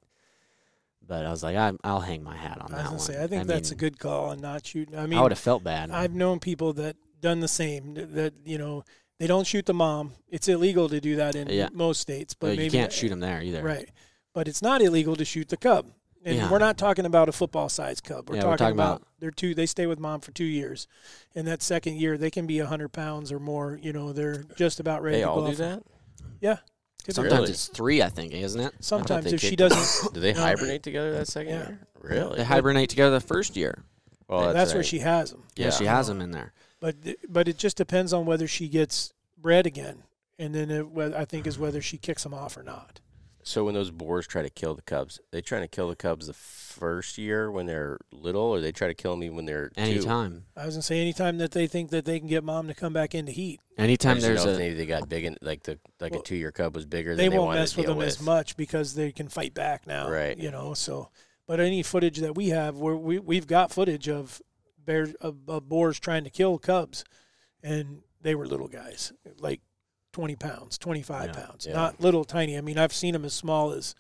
but I was like, I, I'll hang my hat on I was that one. say, I think that's a good call on not shooting. I mean, I would have felt bad. I've known people that done the same. That, that, you know they don't shoot the mom. It's illegal to do that in Yeah. most states, but but maybe you can't shoot them there either. Right, but it's not illegal to shoot the cub. And Yeah. we're not talking about a football sized cub. We're, Yeah, talking, we're talking about, about- they're two. They stay with mom for two years, and that second year they can be hundred pounds or more. You know, they're just about ready They to all go do off. that. Yeah. Sometimes Really? it's three, I think, isn't it? Sometimes if she doesn't, (laughs) Do they No. hibernate together that second Yeah. year? Really? They hibernate together the first year. Well, that's, where right. she has them. Yeah, Yeah. she has them in there. But but it just depends on whether she gets bred again, and then it, I think is whether she kicks them off or not. So when those boars try to kill the cubs, they trying to kill the cubs the first year when they're little, or they try to kill them even when they're two? Anytime. I was gonna say anytime that they think that they can get mom to come back into heat, Anytime there's know a maybe they got big and like the like Well, a two year cub was bigger they than they won't wanted mess to with deal them as much because they can fight back now. Right. You know. So, but any footage that we have, where we we've got footage of bears of, of boars trying to kill cubs, and they were little guys, like twenty pounds, twenty five Yeah. pounds, Yeah. not little tiny. I mean, I've seen them as small as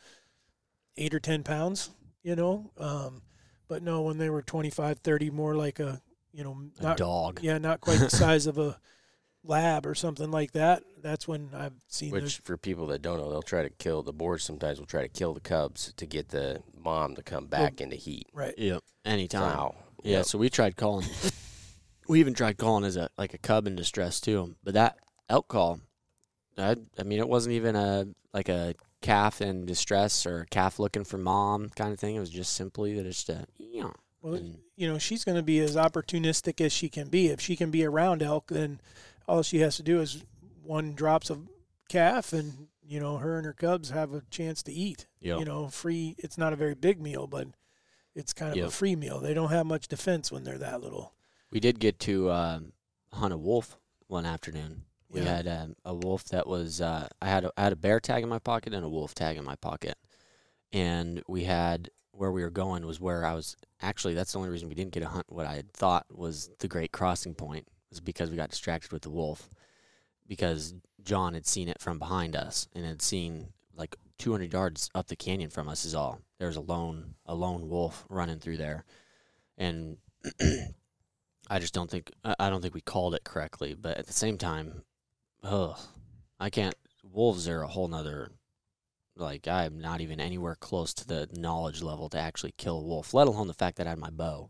eight or ten pounds. You know. Um, but no, when they were 25, 30, more like a you know a not dog. yeah, not quite the (laughs) size of a lab or something like that. That's when I've seen Which, those. for people that don't know, they'll try to kill the boars. Sometimes will try to kill the cubs to get the mom to come back into heat. Right. Yep. Anytime. Wow. Yeah, Yep. so we tried calling. (laughs) we even tried calling as a like a cub in distress too. But that elk call, I, I mean, it wasn't even a like a calf in distress or calf looking for mom kind of thing. It was just simply that it's a yeah. Well, And- you know, she's going to be as opportunistic as she can be. If she can be around elk, then all she has to do is one drops of calf, and you know, her and her cubs have a chance to eat. Yep. You know, free. It's not a very big meal, but it's kind of a free meal. They don't have much defense when they're that little. We did get to um, hunt a wolf one afternoon. We Yeah. had um, a wolf that was uh, I had a, I had a bear tag in my pocket and a wolf tag in my pocket, and we had where we were going was where I was actually that's the only reason we didn't get a hunt. What I had thought was the great crossing point was because we got distracted with the wolf because John had seen it from behind us and had seen like 200 yards up the canyon from us is all. There was a lone a lone wolf running through there, and (clears throat) I just don't think I I don't think we called it correctly. But at the same time, ugh, I can't. Wolves are a whole nother. Like I'm not even anywhere close to the knowledge level to actually kill a wolf, let alone the fact that I had my bow.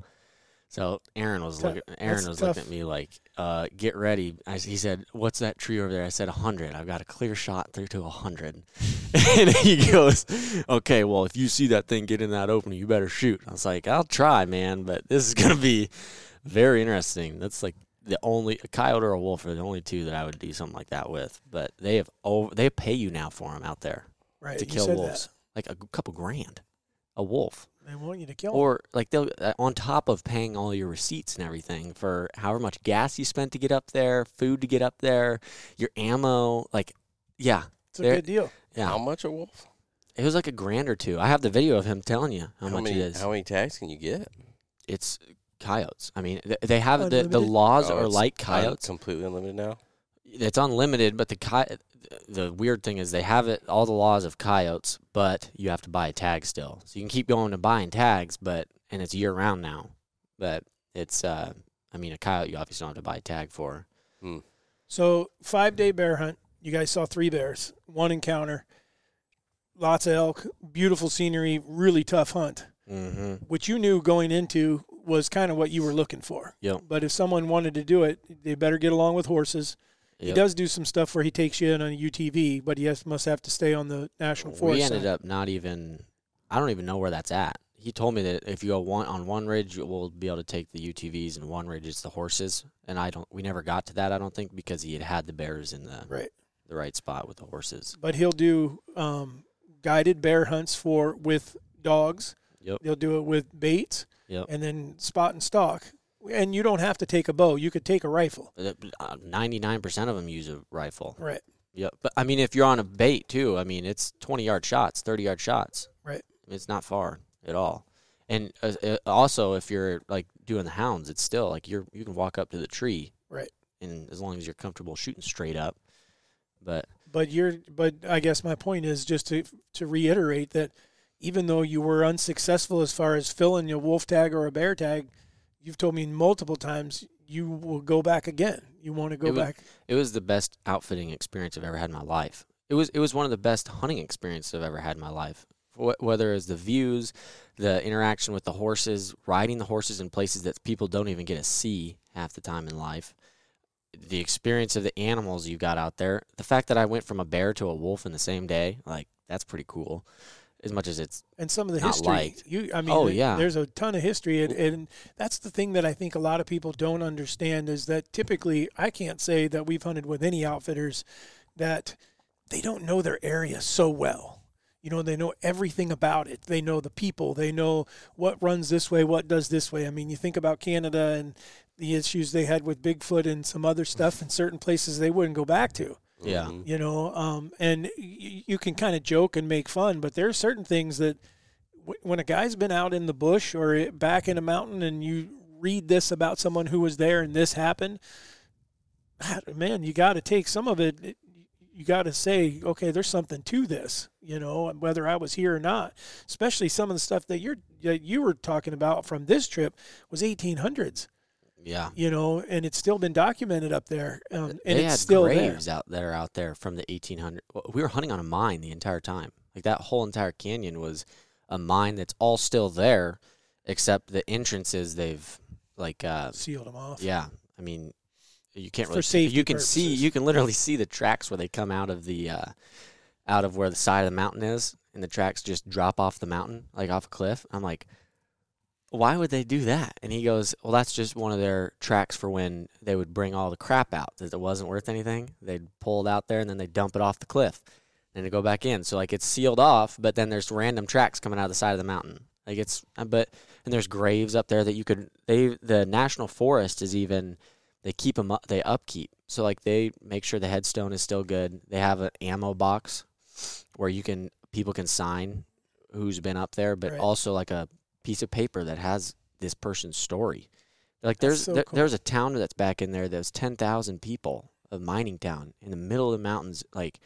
So Aaron was looking. Aaron That's was tough. looking at me like, uh, "Get ready." I, he said, "What's that tree over there?" I said, "A hundred. I've got a clear shot through to a hundred. (laughs) and he goes, "Okay, well, if you see that thing get in that opening, you better shoot." I was like, "I'll try, man, but this is gonna be very interesting." That's like the only a coyote or a wolf are the only two that I would do something like that with. But they have over they pay you now for them out there Right. to kill said wolves, like a couple grand, a wolf, They want you to kill, or like they'll uh, on top of paying all your receipts and everything for however much gas you spent to get up there, food to get up there, your ammo, like yeah, It's a they're- good deal. yeah. How much a wolf? It was like a grand or two. I have the video of him telling you how, much many? it is. How many tags can you get? it's coyotes. I mean, th- they have the, the Unlimited? laws Oh, are it's like coyotes. completely unlimited now. It's unlimited, but the coy- the weird thing is they have it all the laws of coyotes, but you have to buy a tag still. So you can keep going to buying tags, but and it's year round now. But it's uh, I mean, a coyote you obviously don't have to buy a tag for. So five day bear hunt. You guys saw three bears, one encounter, lots of elk, beautiful scenery, really tough hunt. Mm-hmm. Which you knew going into was kind of what you were looking for. Yep. But if someone wanted to do it, they better get along with horses. He does do some stuff where he takes you in on a UTV, but he has, must have to stay on the national forest. We ended side. up not even. I don't even know where that's at. He he told me that if you go one on one ridge, we'll be able to take the UTVs, and one ridge is the horses. And I don't, we never got to that. I don't think because he had had the bears in the Right. the right spot with the horses. But he'll do um, guided bear hunts for with dogs. Yep. They'll do it with baits Yep. and then spot and stalk. And you don't have to take a bow. You could take a rifle. Ninety nine percent of them use a rifle. Right. Yep. But I mean, if you're on a bait too, I mean, it's twenty yard shots, thirty yard shots. Right. It's not far at all. And uh, uh, also, if you're like doing the hounds, it's still like you're you can walk up to the tree. Right. And as long as you're comfortable shooting straight up, but But you're but I guess my point is just to to reiterate that even though you were unsuccessful as far as filling a wolf tag or a bear tag, you've told me multiple times you will go back again. You want to go It was- back. it was the best outfitting experience I've ever had in my life. It was it was one of the best hunting experiences I've ever had in my life. Wh- Whether it's the views, the interaction with the horses, riding the horses in places that people don't even get to see half the time in life, the experience of the animals you got out there, the fact that I went from a bear to a wolf in the same day, like that's pretty cool. As much as it's and some of the history. liked. You, I mean, Oh, yeah. there's a ton of history, and, and that's the thing that I think a lot of people don't understand is that typically I can't say that we've hunted with any outfitters that they don't know their area so well. You know, they know everything about it. They know the people. They know what runs this way, what does this way. I mean, you think about Canada and the issues they had with Bigfoot and some other stuff in certain places they wouldn't go back to yeah. Mhm. you know um, and y- you can kind of joke and make fun but there are certain things that w- when a guy's been out in the bush or i- back in a mountain and you read this about someone who was there and this happened ah, man you got to take some of it it- you got to say okay there's something to this you know whether i was here or not especially some of the stuff that you're that you were talking about from this trip was 1800s Yeah. you know and it's still been documented up there um, and they it's had still there. graves out there out there from the 1800 we were hunting on a mine the entire time. Like that whole entire canyon was a mine that's all still there except the entrances they've like uh sealed them off. yeah i mean you can't For really see, safety you can see you can literally see the tracks where they come out of the uh out of where the side of the mountain is and the tracks just drop off the mountain like off a cliff. I'm like why would they do that? And he goes, well, that's just one of their tracks for when they would bring all the crap out that it wasn't worth anything. They'd pull it out there and then they dump it off the cliff and they go back in. So like it's sealed off, but then there's random tracks coming out of the side of the mountain. Like it's, uh, but and there's graves up there that you could. They the national forest is even they keep them up. They upkeep. So like they make sure the headstone is still good. They have an ammo box where you can people can sign who's been up there, but Right. also like a piece of paper that has this person's story. Like there's so there, cool. there's a town that's back in there that's ten thousand people, a mining town in the middle of the mountains. Like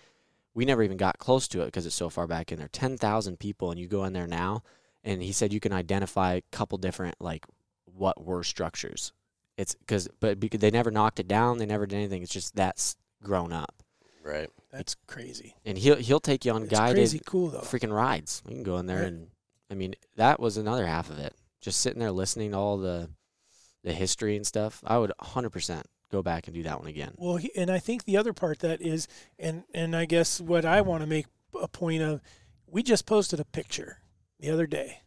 we never even got close to it because it's so far back in there. Ten thousand people, and you go in there now, and he said you can identify a couple different like what were structures. It's because but because they never knocked it down, they never did anything. It's just that's grown up, Right. That's crazy. and he'll he'll take you on It's guided crazy cool though. freaking rides. You can go in there Right. and I mean that was another half of it. Just sitting there listening to all the the history and stuff. I would 100% go back and do that one again. Well, he, and I think the other part that is, and and I guess what I want to make a point of, we just posted a picture the other day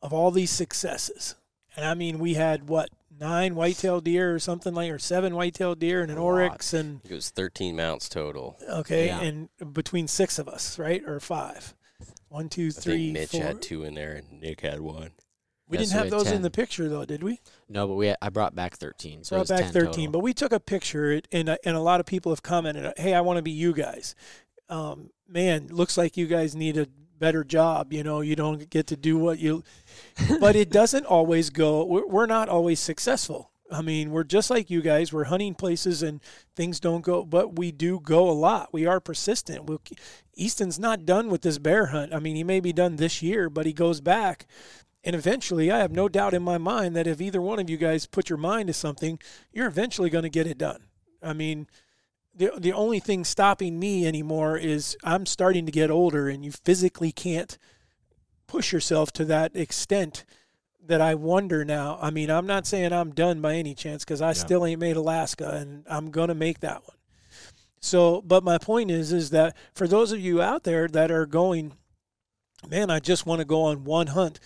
of all these successes, and I mean we had what nine whitetail deer or something like, or seven whitetail deer and an oryx, and It was 13 mounts total. okay, Yeah. and between six of us, right, or five. One, two, I three, think Mitch four. had two in there and Nick had one. We Yeah, didn't so we have had those in the picture though, did we? No, but we I brought back 13. So it brought was back 10 13 total. but we took a picture and uh, and a lot of people have commented hey i want to be you guys um, man looks like you guys need a better job you know you don't get to do what you but it doesn't always go we're, we're not always successful i mean we're just like you guys. We're hunting places and things don't go but we do go a lot. We are persistent. We'll, easton's not done with this bear hunt. I mean he may be done this year but he goes back. And eventually, I have no doubt in my mind that if either one of you guys put your mind to something, you're eventually going to get it done. I mean, the the only thing stopping me anymore is I'm starting to get older, and you physically can't push yourself to that extent that I wonder now. I mean, I'm not saying I'm done by any chance because I still ain't made Alaska, and I'm gonna make that one. So, but my point is, is that for those of you out there that are going, man, I just want to go on one hunt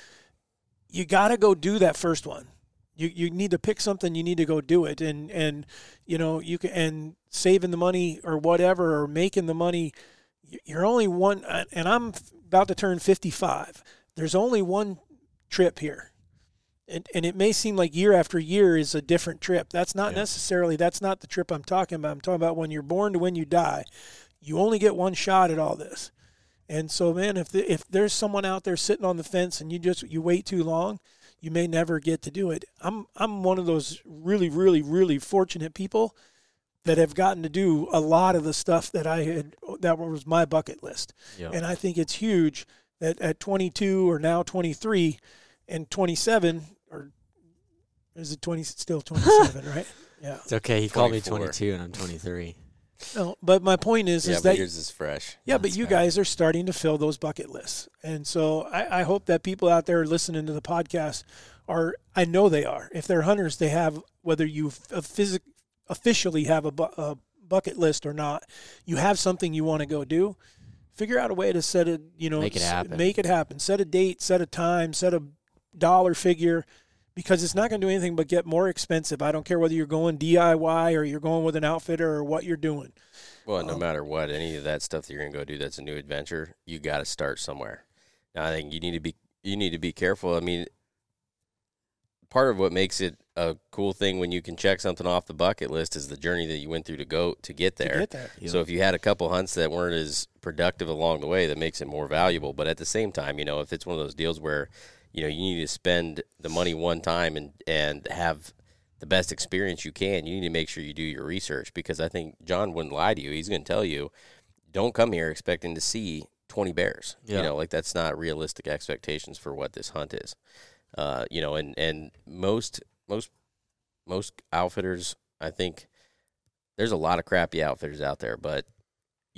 you got to go do that first one. You you need to pick something. You need to go do it, and and you know you can and saving the money or whatever or making the money. You're only one, and I'm about to turn 55. There's only one trip here. And, and it may seem like year after year is a different trip. That's not Yeah. necessarily that's not the trip I'm talking about. I'm talking about when you're born to when you die. You only get one shot at all this. And so, man, if the, if there's someone out there sitting on the fence and you just you wait too long, you may never get to do it. I'm I'm one of those really, really, really fortunate people that have gotten to do a lot of the stuff that I had that was my bucket list. Yeah. And I think it's huge that at 22 or now 23 and 27 or is it 20 still 27, (laughs) right? Yeah. It's okay. He called me 24. 22 and I'm 23. No, but my point is yeah, is but that yours is fresh. yeah, but you fair. guys are starting to fill those bucket lists. And so I, I hope that people out there listening to the podcast are, I know they are. If they're hunters, they have, whether you f- physic, officially have a, bu- a bucket list or not, you have something you want to go do. Figure out a way to set it, you know, Make it s- happen. Make it happen. Set a date, set a time, set a dollar figure because it's not going to do anything but get more expensive. I don't care whether you're going DIY or you're going with an outfitter or what you're doing. Well, no Um, matter what, any of that stuff that you're gonna go do that's a new adventure, you got to start somewhere. Now, I think you need to be you need to be careful. I mean, part of what makes it a cool thing when you can check something off the bucket list is the journey that you went through to go to get To get there. So if you had a couple hunts that weren't as productive along the way, that makes it more valuable. But at the same time, you know, if it's one of those deals where, you know, you need to spend the money one time and and have the best experience you can, you need to make sure you do your research because I think John wouldn't lie to you. He's going to tell you, don't come here expecting to see 20 bears. Yeah. You know, like that's not realistic expectations for what this hunt is. Uh, you know, and and most most most outfitters, I think there's a lot of crappy outfitters out there, but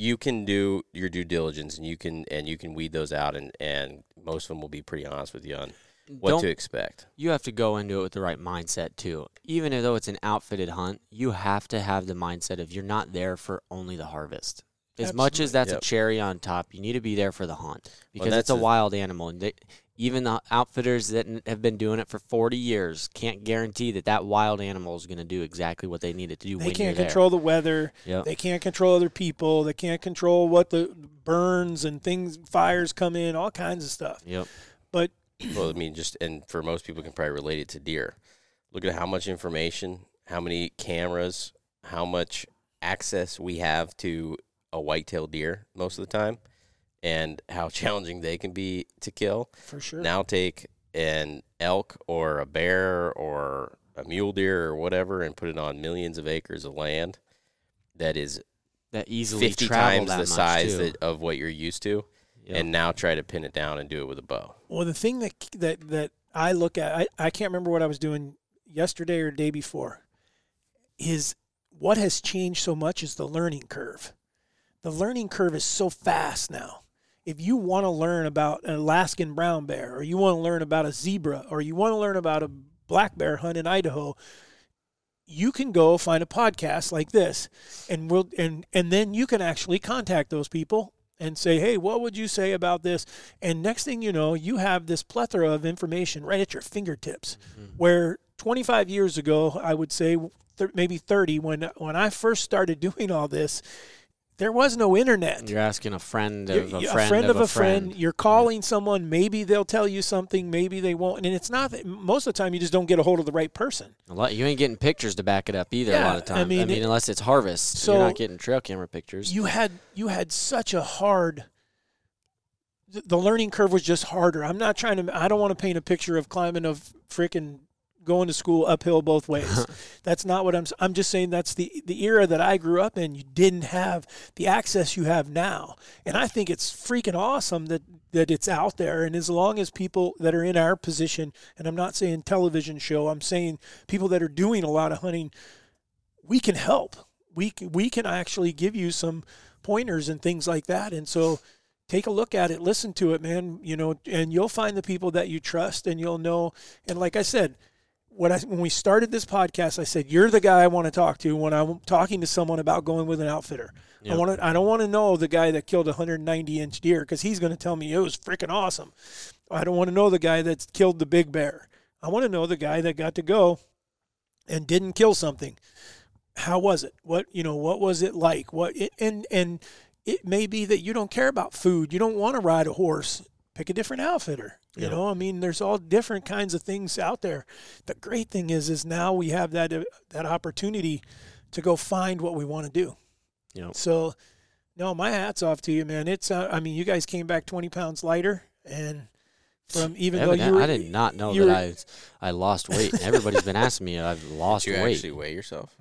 you can do your due diligence and you can and you can weed those out and and most of them will be pretty honest with you on what Don't to expect. you have to go into it with the right mindset too. Even though it's an outfitted hunt, you have to have the mindset of you're not there for only the harvest. As much as that's Yep. a cherry on top, you need to be there for the hunt because that's it's a the- wild animal. And they, even the outfitters that have been doing it for 40 years can't guarantee that that wild animal is going to do exactly what they need it to do. They when can't you're control the weather. There. Yep. They can't control other people. They can't control what the burns and things, fires come in, all kinds of stuff. Yep. But (clears throat) well, I mean, just and for most people can probably relate it to deer. Look at how much information, how many cameras, how much access we have to a whitetail deer most of the time, and how (laughs) challenging they can be to kill. for sure, Now take an elk or a bear or a mule deer or whatever and put it on millions of acres of land that is That easily 50 times that the size that, of what you're used to Yep. and now try to pin it down and do it with a bow. well, the thing that that that I look at, I, I can't remember what I was doing yesterday or day before, is what has changed so much is the learning curve. The learning curve is so fast now. If you want to learn about an Alaskan brown bear, or you want to learn about a zebra, or you want to learn about a black bear hunt in Idaho, you can go find a podcast like this, and we'll and and then you can actually contact those people and say, hey, what would you say about this? And next thing you know, you have this plethora of information right at your fingertips. Mm-hmm. Where 25 years ago, I would say th- maybe 30, when when I first started (laughs) doing all this, there was no internet. You're asking a friend of a you're friend, of, a friend. You're calling someone. Maybe they'll tell you something. Maybe they won't. And it's not that most of the time you just don't get a hold of the right person. A lot, you ain't getting pictures to back it up either. a lot of I times. I mean, mean, it- unless it's harvest, So- you're not getting trail camera pictures. You had you had such a hard. The learning curve was just harder. I'm not trying to. I don't want to paint a picture of climbing of freaking going to school uphill both ways. (laughs) that's not what I'm. I'm just saying that's the the era that I grew up in. You didn't have the access you have now, and I think it's freaking awesome that that it's out there. And as long as people that are in our position, and I'm not saying television show, I'm saying people that are doing a lot of hunting, we can help. We can, we can actually give you some pointers and things like that. And so take a look at it, listen to it, man, you know, and you'll find the people that you trust and you'll know. And like I said, when I when we started this podcast, I said you're the guy I want to talk to when I'm talking to someone about going with an outfitter. I want to. I don't want to know the guy that killed a 190 inch deer because he's going to tell me it was freaking awesome. I don't want to know the guy that killed the big bear. I want to know the guy that got to go and didn't kill something. How was it? What you know? What was it like? What it, and and it may be that you don't care about food. You don't want to ride a horse. Pick a different outfitter. You Yeah. know, I mean, there's all different kinds of things out there. The great thing is, is now we have that uh, that opportunity to go find what we want to do. Yep. So, no, my hats off to you, man. It's, uh, I mean, you guys came back 20 pounds lighter, and from even though you were, I did not know that were- I I lost weight. And everybody's been asking me I've (laughs) lost Did you weight. actually weigh yourself?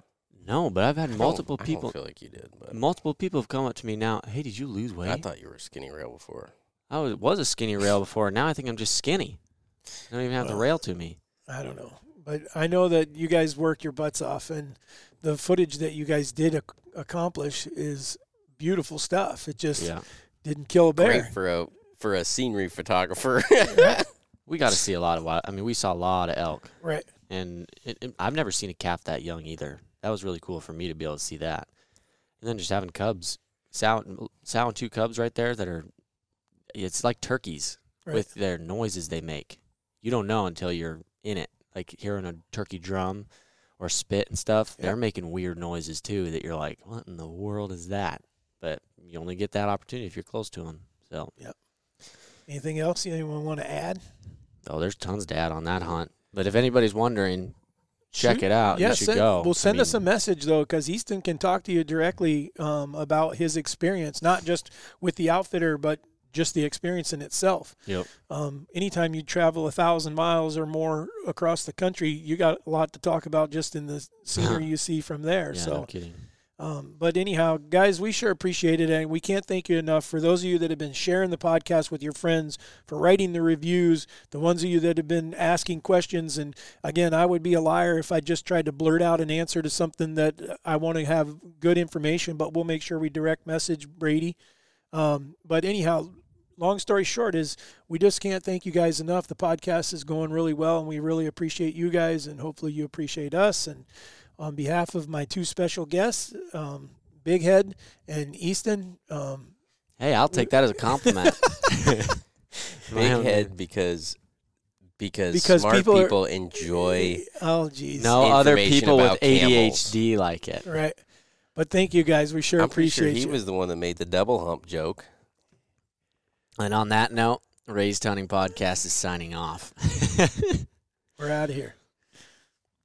No, but I've had I don't- multiple I people. don't feel like you did, but Multiple people have come up to me now. Hey, did you lose weight? I thought you were a skinny rail before. I was, was a skinny rail before. Now I think I'm just skinny. I don't even have the rail to me. I don't know, but I know that you guys work your butts off, and the footage that you guys did ac- accomplish is beautiful stuff. It just Yeah, didn't kill a bear. Great for a for a scenery photographer. (laughs) we got to see a lot of. wild- I mean, we saw a lot of elk, Right. and it, it- I've never seen a calf that young either. That was really cool for me to be able to see that. And then just having cubs, sow, sow and two cubs right there that are, it's like turkeys Right. with their noises they make. You don't know until you're in it, like hearing a turkey drum or spit and stuff. Yeah. They're making weird noises too that you're like, what in the world is that? But you only get that opportunity if you're close to them. So, yep. Anything else anyone want to add? oh, there's tons to add on that hunt. But if anybody's wondering, check Shoot. it out. yeah, you send, go. Well, I send us a message though, because Easton can talk to you directly um, about his experience, not just with the outfitter, but just the experience in itself. Yep. Um, anytime you travel a thousand miles or more across the country, you got a lot to talk about just in the (laughs) scenery you see from there. Yeah, so, no kidding. um, but anyhow, guys, we sure appreciate it, and we can't thank you enough for those of you that have been sharing the podcast with your friends, for writing the reviews, the ones of you that have been asking questions. And again, I would be a liar if I just tried to blurt out an answer to something that I want to have good information. But we'll make sure we direct message Brady. Um, but anyhow, long story short is we just can't thank you guys enough. The podcast is going really well, and we really appreciate you guys, and hopefully you appreciate us. And on behalf of my two special guests, um, Big Head and Easton, um, Hey, I'll take that as a compliment. (laughs) (laughs) Big head because because, Because smart people people, are- enjoy. oh geez, No other people with about camels. ADHD like it. right. But thank you guys. We sure I'm pretty sure he you. was the one that made the double hump joke. And on that note, Raised Hunting Podcast is signing off. (laughs) We're out of here.